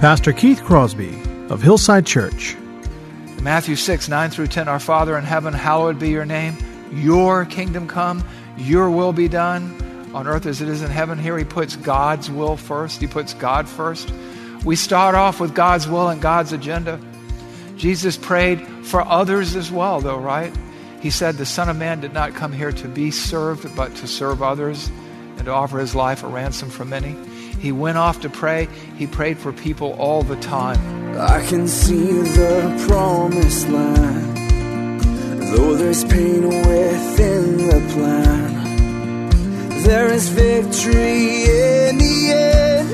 Pastor Keith Crosby of Hillside Church. Matthew 6, 9 through 10. Our Father in heaven, hallowed be your name. Your kingdom come, your will be done on earth as it is in heaven. Here he puts God's will first, he puts God first. We start off with God's will and God's agenda. Jesus prayed for others as well, though, right? He said, The Son of Man did not come here to be served, but to serve others and to offer his life a ransom for many. He went off to pray. He prayed for people all the time. I can see the promised land, though there's pain within the plan. There is victory in the end.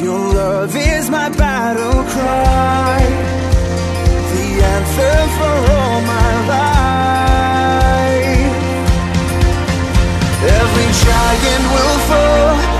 Your love is my battle cry, the anthem for all my life. Every giant will fall,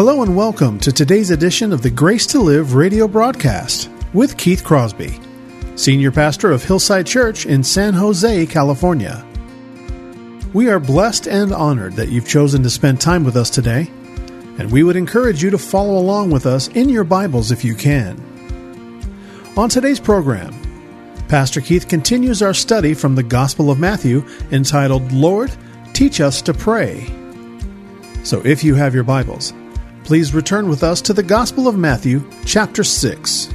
Hello and welcome to today's edition of the Grace to Live radio broadcast with Keith Crosby, Senior Pastor of Hillside Church in San Jose, California. We are blessed and honored that you've chosen to spend time with us today, and we would encourage you to follow along with us in your Bibles if you can. On today's program, Pastor Keith continues our study from the Gospel of Matthew entitled, Lord, Teach Us to Pray. So if you have your Bibles, please return with us to the Gospel of Matthew, chapter 6.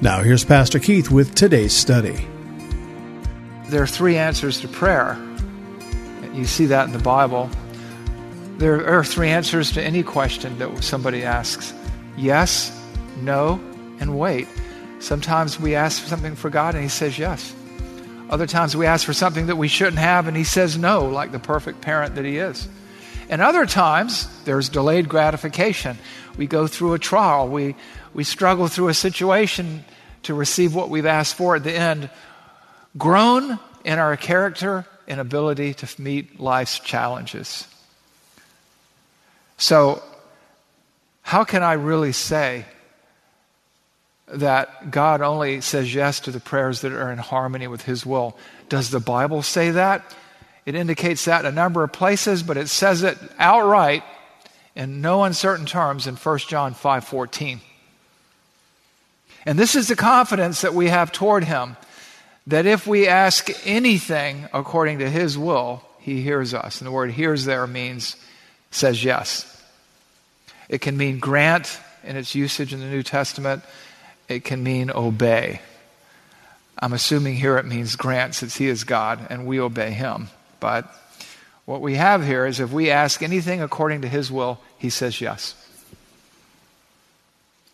Now, here's Pastor Keith with today's study. There are three answers to prayer. You see that in the Bible. There are three answers to any question that somebody asks yes, no, and wait. Sometimes we ask for something for God and He says yes. Other times we ask for something that we shouldn't have and He says no, like the perfect parent that He is. And other times there's delayed gratification. We go through a trial, we, we struggle through a situation to receive what we've asked for at the end, grown in our character and ability to meet life's challenges. So, how can I really say that God only says yes to the prayers that are in harmony with His will? Does the Bible say that? It indicates that in a number of places, but it says it outright in no uncertain terms in 1 John 5:14. And this is the confidence that we have toward him that if we ask anything according to his will, he hears us. And the word hears there means says yes. It can mean grant in its usage in the New Testament. It can mean obey. I'm assuming here it means grant since he is God and we obey him. But what we have here is if we ask anything according to his will, he says yes.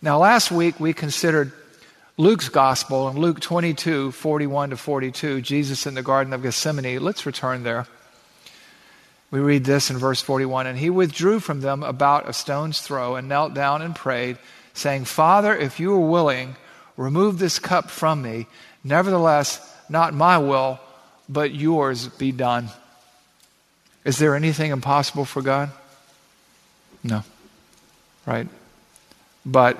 Now, last week we considered Luke's gospel in Luke 22 41 to 42, Jesus in the Garden of Gethsemane. Let's return there. We read this in verse 41 And he withdrew from them about a stone's throw and knelt down and prayed, saying, Father, if you are willing, remove this cup from me. Nevertheless, not my will, but yours be done. Is there anything impossible for God? No. Right? But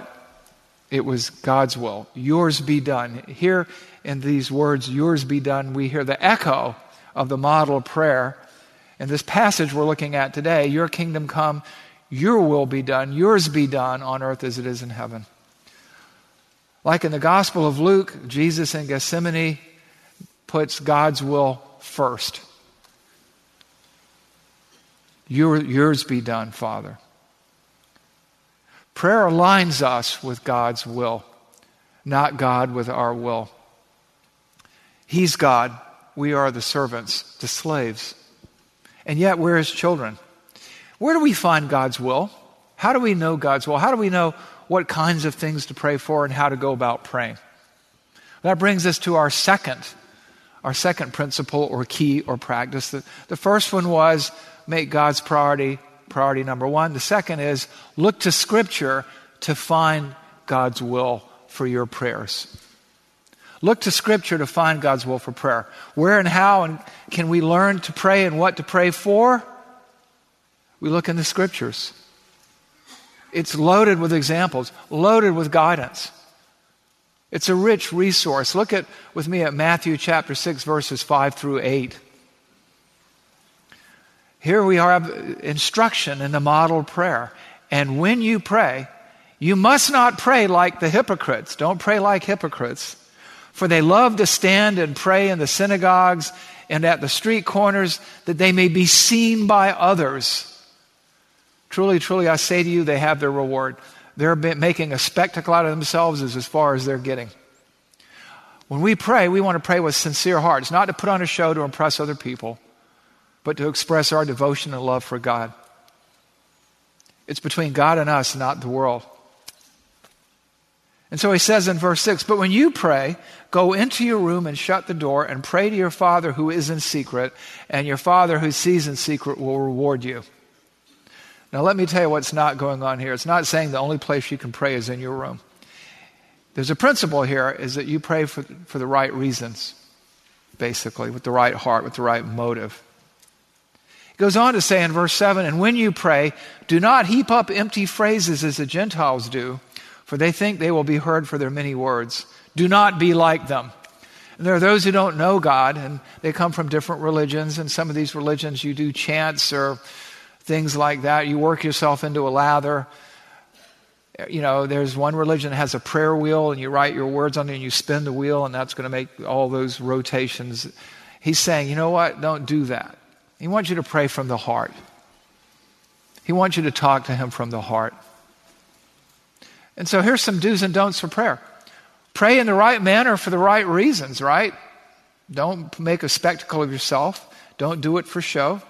it was God's will. Yours be done. Here in these words, yours be done, we hear the echo of the model prayer. In this passage we're looking at today, your kingdom come, your will be done, yours be done on earth as it is in heaven. Like in the Gospel of Luke, Jesus in Gethsemane puts God's will first. Your, yours be done, Father. Prayer aligns us with God's will, not God with our will. He's God. We are the servants, the slaves. And yet we're his children. Where do we find God's will? How do we know God's will? How do we know what kinds of things to pray for and how to go about praying? That brings us to our second, our second principle or key or practice. The, the first one was make God's priority priority number one. The second is look to Scripture to find God's will for your prayers. Look to Scripture to find God's will for prayer. Where and how and can we learn to pray and what to pray for? We look in the Scriptures. It's loaded with examples, loaded with guidance. It's a rich resource. Look at with me at Matthew chapter 6 verses 5 through 8. Here we have instruction in the model prayer. And when you pray, you must not pray like the hypocrites. Don't pray like hypocrites. For they love to stand and pray in the synagogues and at the street corners that they may be seen by others. Truly, truly, I say to you, they have their reward. They're making a spectacle out of themselves as, as far as they're getting. When we pray, we want to pray with sincere hearts, not to put on a show to impress other people, but to express our devotion and love for God. It's between God and us, not the world. And so he says in verse 6 But when you pray, go into your room and shut the door and pray to your Father who is in secret, and your Father who sees in secret will reward you. Now, let me tell you what's not going on here. It's not saying the only place you can pray is in your room. There's a principle here is that you pray for, for the right reasons, basically, with the right heart, with the right motive. It goes on to say in verse 7 And when you pray, do not heap up empty phrases as the Gentiles do for they think they will be heard for their many words. Do not be like them. And there are those who don't know God, and they come from different religions, and some of these religions you do chants or things like that. You work yourself into a lather. You know, there's one religion that has a prayer wheel, and you write your words on it, and you spin the wheel, and that's going to make all those rotations. He's saying, you know what? Don't do that. He wants you to pray from the heart. He wants you to talk to him from the heart. And so here's some do's and don'ts for prayer pray in the right manner for the right reasons, right? Don't make a spectacle of yourself. Don't do it for show.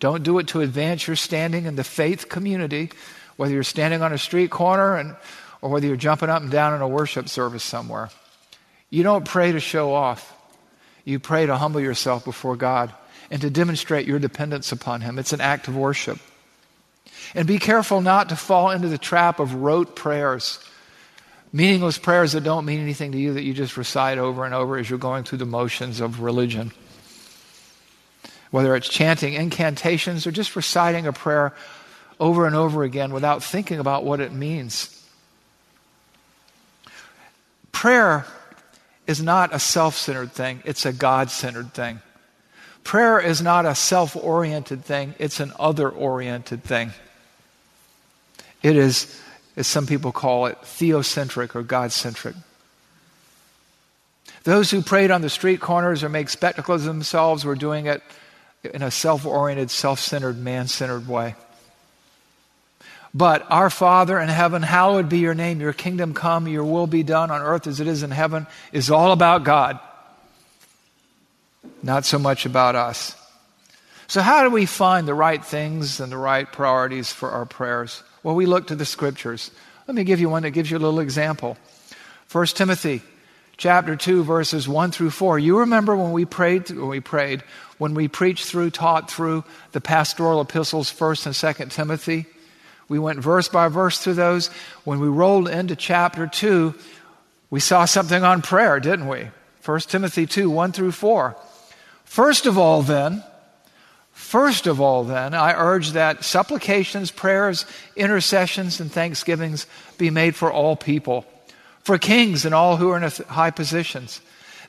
Don't do it to advance your standing in the faith community, whether you're standing on a street corner and, or whether you're jumping up and down in a worship service somewhere. You don't pray to show off. You pray to humble yourself before God and to demonstrate your dependence upon Him. It's an act of worship. And be careful not to fall into the trap of rote prayers, meaningless prayers that don't mean anything to you that you just recite over and over as you're going through the motions of religion. Whether it's chanting incantations or just reciting a prayer over and over again without thinking about what it means. Prayer is not a self centered thing, it's a God centered thing. Prayer is not a self oriented thing, it's an other oriented thing. It is, as some people call it, theocentric or God centric. Those who prayed on the street corners or make spectacles of themselves were doing it in a self oriented, self centered, man centered way. But our Father in heaven, hallowed be your name, your kingdom come, your will be done on earth as it is in heaven, is all about God, not so much about us. So, how do we find the right things and the right priorities for our prayers? Well, we look to the scriptures. Let me give you one that gives you a little example. 1 Timothy chapter 2 verses 1 through 4. You remember when we prayed when we prayed, when we preached through, taught through the pastoral epistles 1st and 2nd Timothy? We went verse by verse through those. When we rolled into chapter 2, we saw something on prayer, didn't we? 1 Timothy 2 1 through 4. First of all, then, First of all, then, I urge that supplications, prayers, intercessions, and thanksgivings be made for all people, for kings and all who are in high positions,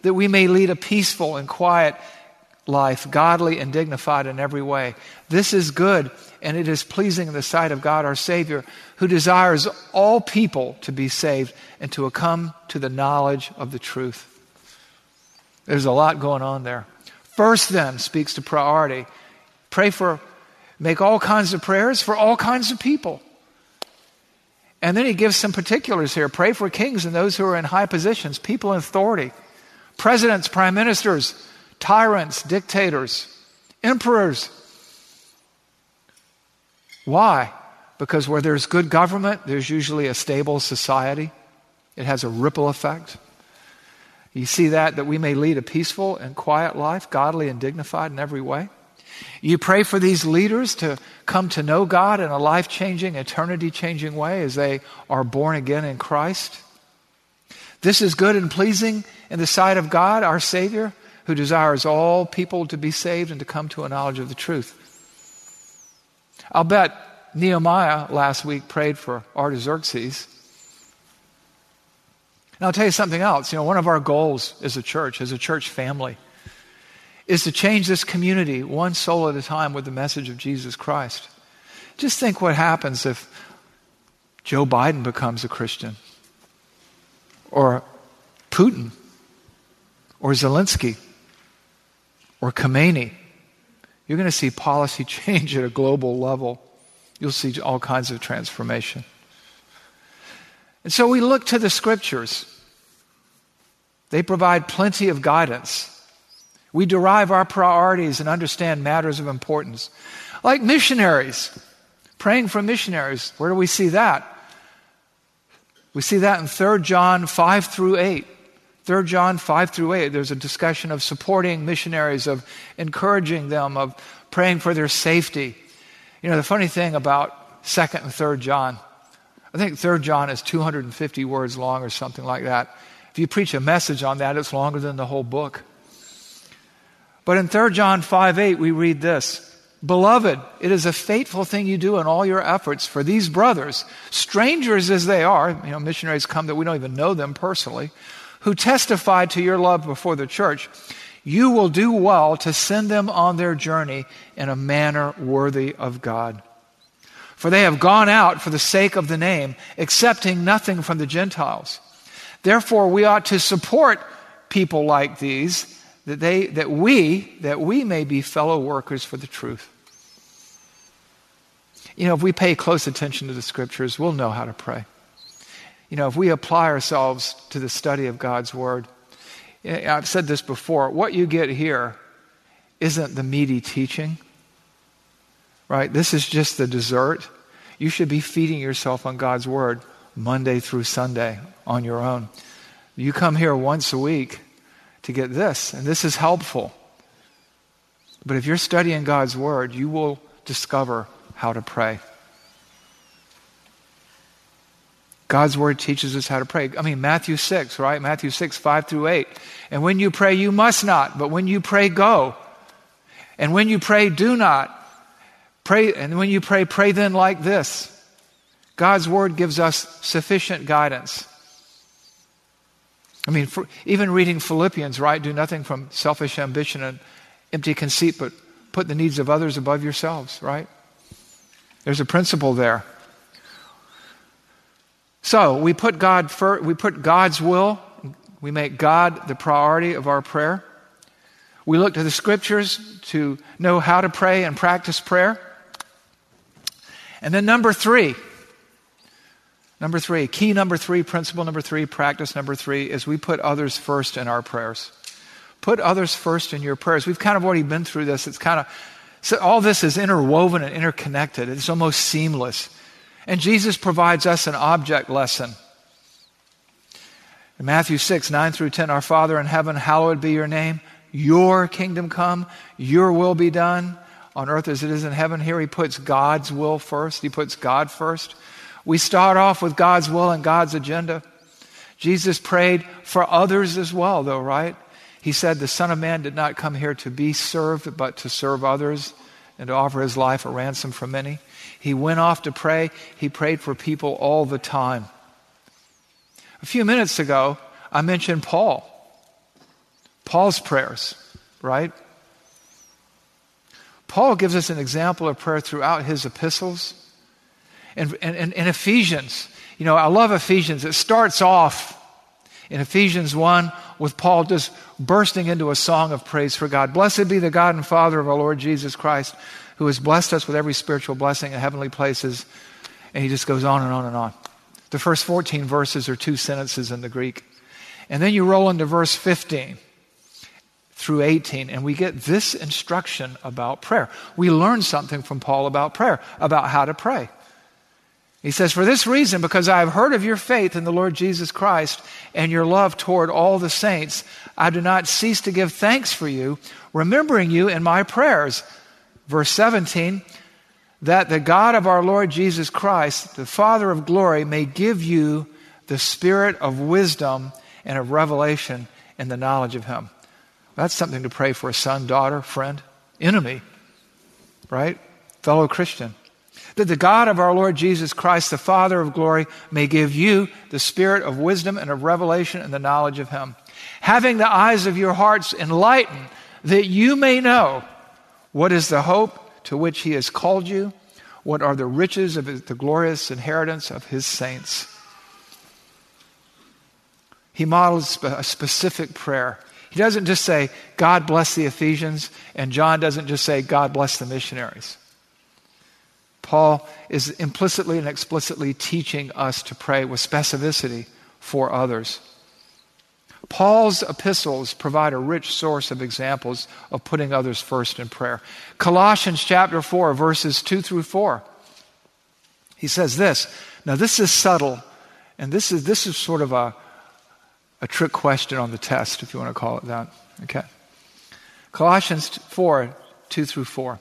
that we may lead a peaceful and quiet life, godly and dignified in every way. This is good, and it is pleasing in the sight of God our Savior, who desires all people to be saved and to come to the knowledge of the truth. There's a lot going on there. First, then, speaks to priority Pray for, make all kinds of prayers for all kinds of people. And then he gives some particulars here. Pray for kings and those who are in high positions, people in authority, presidents, prime ministers, tyrants, dictators, emperors. Why? Because where there's good government, there's usually a stable society. It has a ripple effect. You see that, that we may lead a peaceful and quiet life, godly and dignified in every way. You pray for these leaders to come to know God in a life changing, eternity changing way as they are born again in Christ. This is good and pleasing in the sight of God, our Savior, who desires all people to be saved and to come to a knowledge of the truth. I'll bet Nehemiah last week prayed for Artaxerxes. And I'll tell you something else. You know, one of our goals as a church, as a church family, is to change this community one soul at a time with the message of Jesus Christ. Just think what happens if Joe Biden becomes a Christian, or Putin, or Zelensky, or Khomeini. You're going to see policy change at a global level. You'll see all kinds of transformation. And so we look to the scriptures. They provide plenty of guidance. We derive our priorities and understand matters of importance. Like missionaries, praying for missionaries. Where do we see that? We see that in 3 John 5 through 8. 3 John 5 through 8, there's a discussion of supporting missionaries, of encouraging them, of praying for their safety. You know, the funny thing about 2nd and 3rd John, I think 3rd John is 250 words long or something like that. If you preach a message on that, it's longer than the whole book. But in 3 John 5 8, we read this Beloved, it is a faithful thing you do in all your efforts for these brothers, strangers as they are, you know, missionaries come that we don't even know them personally, who testified to your love before the church. You will do well to send them on their journey in a manner worthy of God. For they have gone out for the sake of the name, accepting nothing from the Gentiles. Therefore, we ought to support people like these that, they, that, we, that we may be fellow workers for the truth. You know, if we pay close attention to the scriptures, we'll know how to pray. You know, if we apply ourselves to the study of God's word, eh, I've said this before what you get here isn't the meaty teaching, right? This is just the dessert. You should be feeding yourself on God's word Monday through Sunday on your own. You come here once a week to get this, and this is helpful. But if you're studying God's Word, you will discover how to pray. God's Word teaches us how to pray. I mean, Matthew 6, right? Matthew 6, 5 through 8. And when you pray, you must not, but when you pray, go. And when you pray, do not. Pray, and when you pray, pray then like this. God's Word gives us sufficient guidance. I mean, for, even reading Philippians, right? Do nothing from selfish ambition and empty conceit, but put the needs of others above yourselves, right? There's a principle there. So we put God for, we put God's will, we make God the priority of our prayer. We look to the scriptures to know how to pray and practice prayer. And then number three, Number three, key number three, principle number three, practice number three is we put others first in our prayers. Put others first in your prayers. We've kind of already been through this. It's kind of, so all this is interwoven and interconnected. It's almost seamless. And Jesus provides us an object lesson. In Matthew 6, 9 through 10, Our Father in heaven, hallowed be your name. Your kingdom come, your will be done on earth as it is in heaven. Here he puts God's will first, he puts God first. We start off with God's will and God's agenda. Jesus prayed for others as well, though, right? He said, The Son of Man did not come here to be served, but to serve others and to offer his life a ransom for many. He went off to pray. He prayed for people all the time. A few minutes ago, I mentioned Paul. Paul's prayers, right? Paul gives us an example of prayer throughout his epistles And, in, in Ephesians. You know, I love Ephesians. It starts off in Ephesians 1 with Paul just bursting into a song of praise for God. Blessed be the God and Father of our Lord Jesus Christ, who has blessed us with every spiritual blessing in heavenly places. And he just goes on and on and on. The first 14 verses are two sentences in the Greek. And then you roll into verse 15 through 18, and we get this instruction about prayer. We learn something from Paul about prayer, about how to pray. He says, For this reason, because I have heard of your faith in the Lord Jesus Christ and your love toward all the saints, I do not cease to give thanks for you, remembering you in my prayers. Verse 17, that the God of our Lord Jesus Christ, the Father of glory, may give you the spirit of wisdom and of revelation in the knowledge of him. That's something to pray for a son, daughter, friend, enemy, right? Fellow Christian. That the God of our Lord Jesus Christ, the Father of glory, may give you the spirit of wisdom and of revelation and the knowledge of Him. Having the eyes of your hearts enlightened, that you may know what is the hope to which He has called you, what are the riches of his, the glorious inheritance of His saints. He models a specific prayer he doesn't just say, God bless the Ephesians, and John doesn't just say, God bless the missionaries. Paul is implicitly and explicitly teaching us to pray with specificity for others. Paul's epistles provide a rich source of examples of putting others first in prayer. Colossians chapter 4, verses 2 through 4. He says this. Now, this is subtle, and this is, this is sort of a, a trick question on the test, if you want to call it that. Okay. Colossians 4 2 through 4.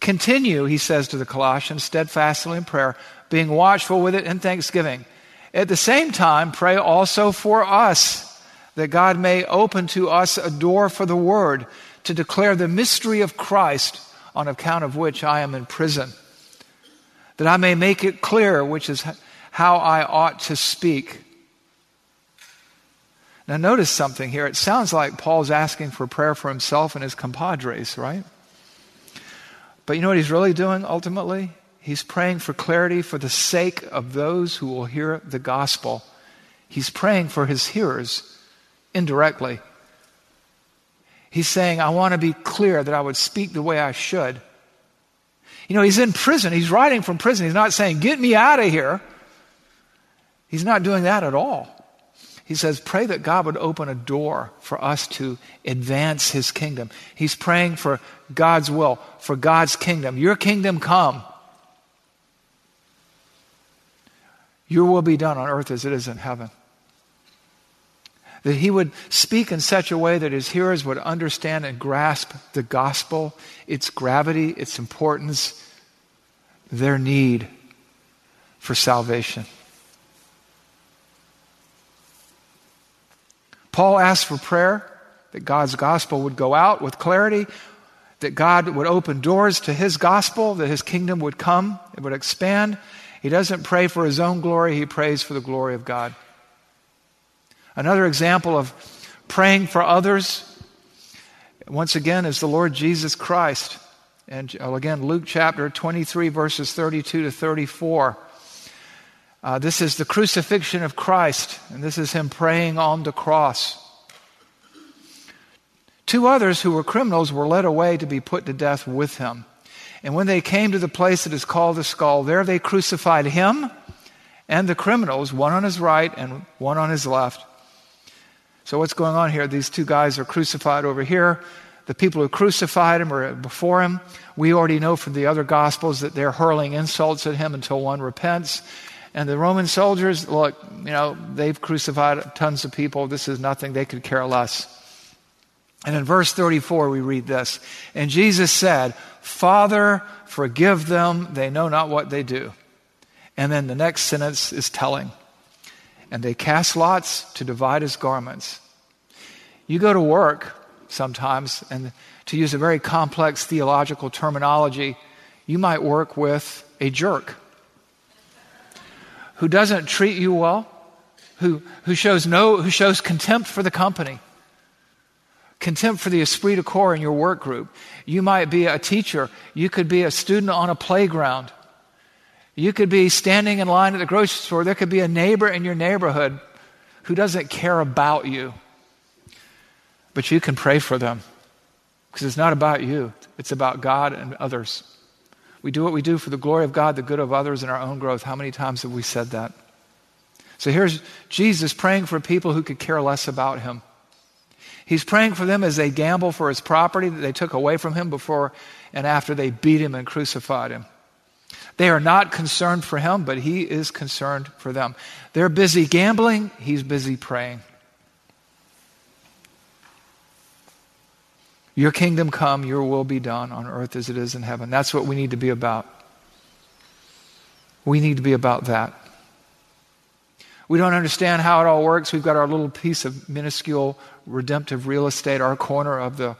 Continue, he says to the Colossians, steadfastly in prayer, being watchful with it in thanksgiving. At the same time, pray also for us, that God may open to us a door for the word to declare the mystery of Christ, on account of which I am in prison, that I may make it clear which is how I ought to speak now, notice something here. It sounds like Paul's asking for prayer for himself and his compadres, right? But you know what he's really doing ultimately? He's praying for clarity for the sake of those who will hear the gospel. He's praying for his hearers indirectly. He's saying, I want to be clear that I would speak the way I should. You know, he's in prison. He's writing from prison. He's not saying, Get me out of here. He's not doing that at all. He says, pray that God would open a door for us to advance his kingdom. He's praying for God's will, for God's kingdom. Your kingdom come. Your will be done on earth as it is in heaven. That he would speak in such a way that his hearers would understand and grasp the gospel, its gravity, its importance, their need for salvation. Paul asked for prayer that God's gospel would go out with clarity, that God would open doors to his gospel, that his kingdom would come, it would expand. He doesn't pray for his own glory, he prays for the glory of God. Another example of praying for others, once again, is the Lord Jesus Christ. And uh, again, Luke chapter 23, verses 32 to 34. Uh, this is the crucifixion of Christ, and this is him praying on the cross. Two others who were criminals were led away to be put to death with him. And when they came to the place that is called the skull, there they crucified him and the criminals, one on his right and one on his left. So, what's going on here? These two guys are crucified over here. The people who crucified him are before him. We already know from the other Gospels that they're hurling insults at him until one repents. And the Roman soldiers, look, you know, they've crucified tons of people. This is nothing. They could care less. And in verse 34, we read this And Jesus said, Father, forgive them. They know not what they do. And then the next sentence is telling. And they cast lots to divide his garments. You go to work sometimes, and to use a very complex theological terminology, you might work with a jerk who doesn't treat you well, who, who, shows no, who shows contempt for the company, contempt for the esprit de corps in your work group. You might be a teacher, you could be a student on a playground, you could be standing in line at the grocery store, there could be a neighbor in your neighborhood who doesn't care about you. But you can pray for them because it's not about you, it's about God and others. We do what we do for the glory of God, the good of others, and our own growth. How many times have we said that? So here's Jesus praying for people who could care less about him. He's praying for them as they gamble for his property that they took away from him before and after they beat him and crucified him. They are not concerned for him, but he is concerned for them. They're busy gambling, he's busy praying. Your kingdom come, your will be done on earth as it is in heaven. That's what we need to be about. We need to be about that. We don't understand how it all works. We've got our little piece of minuscule redemptive real estate, our corner of the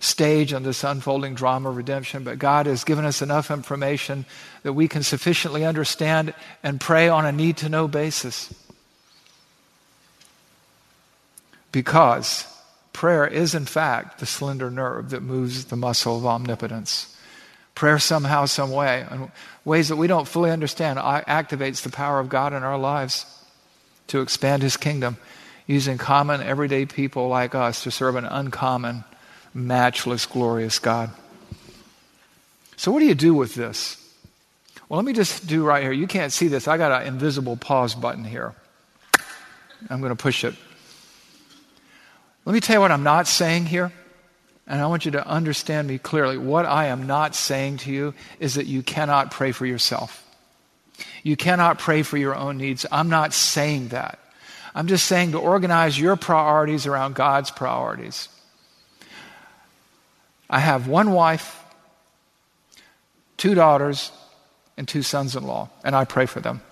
stage on this unfolding drama of redemption. But God has given us enough information that we can sufficiently understand and pray on a need to know basis. Because prayer is, in fact, the slender nerve that moves the muscle of omnipotence. Prayer, somehow, some way, in ways that we don't fully understand, activates the power of God in our lives to expand His kingdom using common, everyday people like us to serve an uncommon, matchless, glorious God. So, what do you do with this? Well, let me just do right here. You can't see this. I got an invisible pause button here. I'm going to push it. Let me tell you what I'm not saying here. And I want you to understand me clearly. What I am not saying to you is that you cannot pray for yourself. You cannot pray for your own needs. I'm not saying that. I'm just saying to organize your priorities around God's priorities. I have one wife, two daughters, and two sons in law, and I pray for them.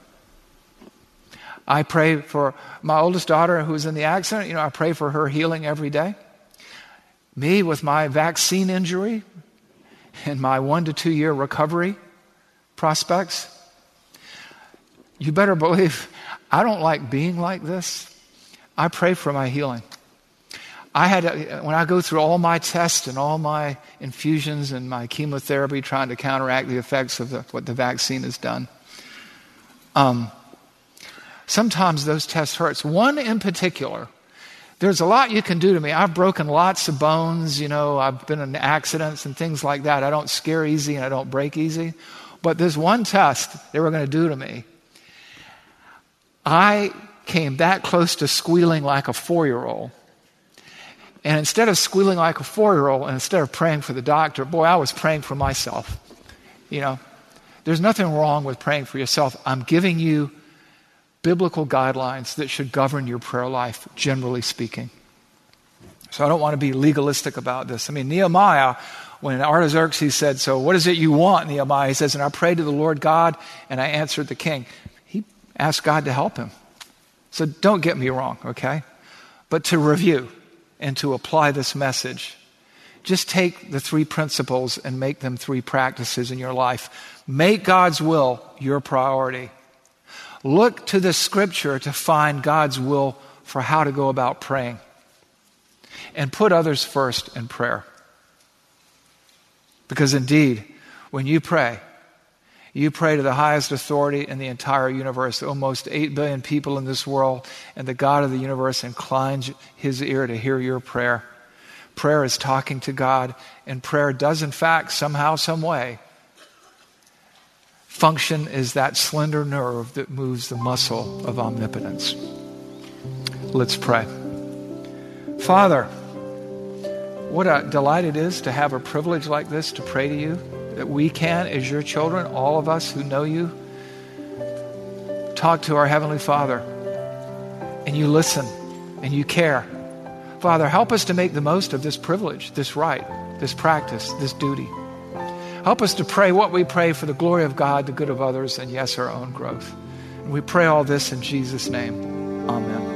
I pray for my oldest daughter who was in the accident. You know, I pray for her healing every day. Me with my vaccine injury and my one to two year recovery prospects. You better believe I don't like being like this. I pray for my healing. I had, to, when I go through all my tests and all my infusions and my chemotherapy trying to counteract the effects of the, what the vaccine has done, um, sometimes those tests hurts. One in particular, there's a lot you can do to me. I've broken lots of bones, you know, I've been in accidents and things like that. I don't scare easy and I don't break easy. But there's one test they were going to do to me I came that close to squealing like a four year old. And instead of squealing like a four year old, and instead of praying for the doctor, boy, I was praying for myself. You know, there's nothing wrong with praying for yourself. I'm giving you biblical guidelines that should govern your prayer life, generally speaking. So I don't want to be legalistic about this. I mean, Nehemiah, when Artaxerxes said, So what is it you want, Nehemiah? He says, And I prayed to the Lord God, and I answered the king He asked God to help him. So don't get me wrong, okay? But to review and to apply this message, just take the three principles and make them three practices in your life. Make God's will your priority. Look to the scripture to find God's will for how to go about praying. And put others first in prayer. Because indeed, when you pray, you pray to the highest authority in the entire universe, almost 8 billion people in this world, and the God of the universe inclines his ear to hear your prayer. Prayer is talking to God, and prayer does, in fact, somehow, some way, function as that slender nerve that moves the muscle of omnipotence. Let's pray. Father, what a delight it is to have a privilege like this to pray to you that we can, as your children, all of us who know you, talk to our Heavenly Father and you listen and you care. Father, help us to make the most of this privilege, this right, this practice, this duty. Help us to pray what we pray for the glory of God, the good of others, and yes, our own growth. And we pray all this in Jesus' name. Amen.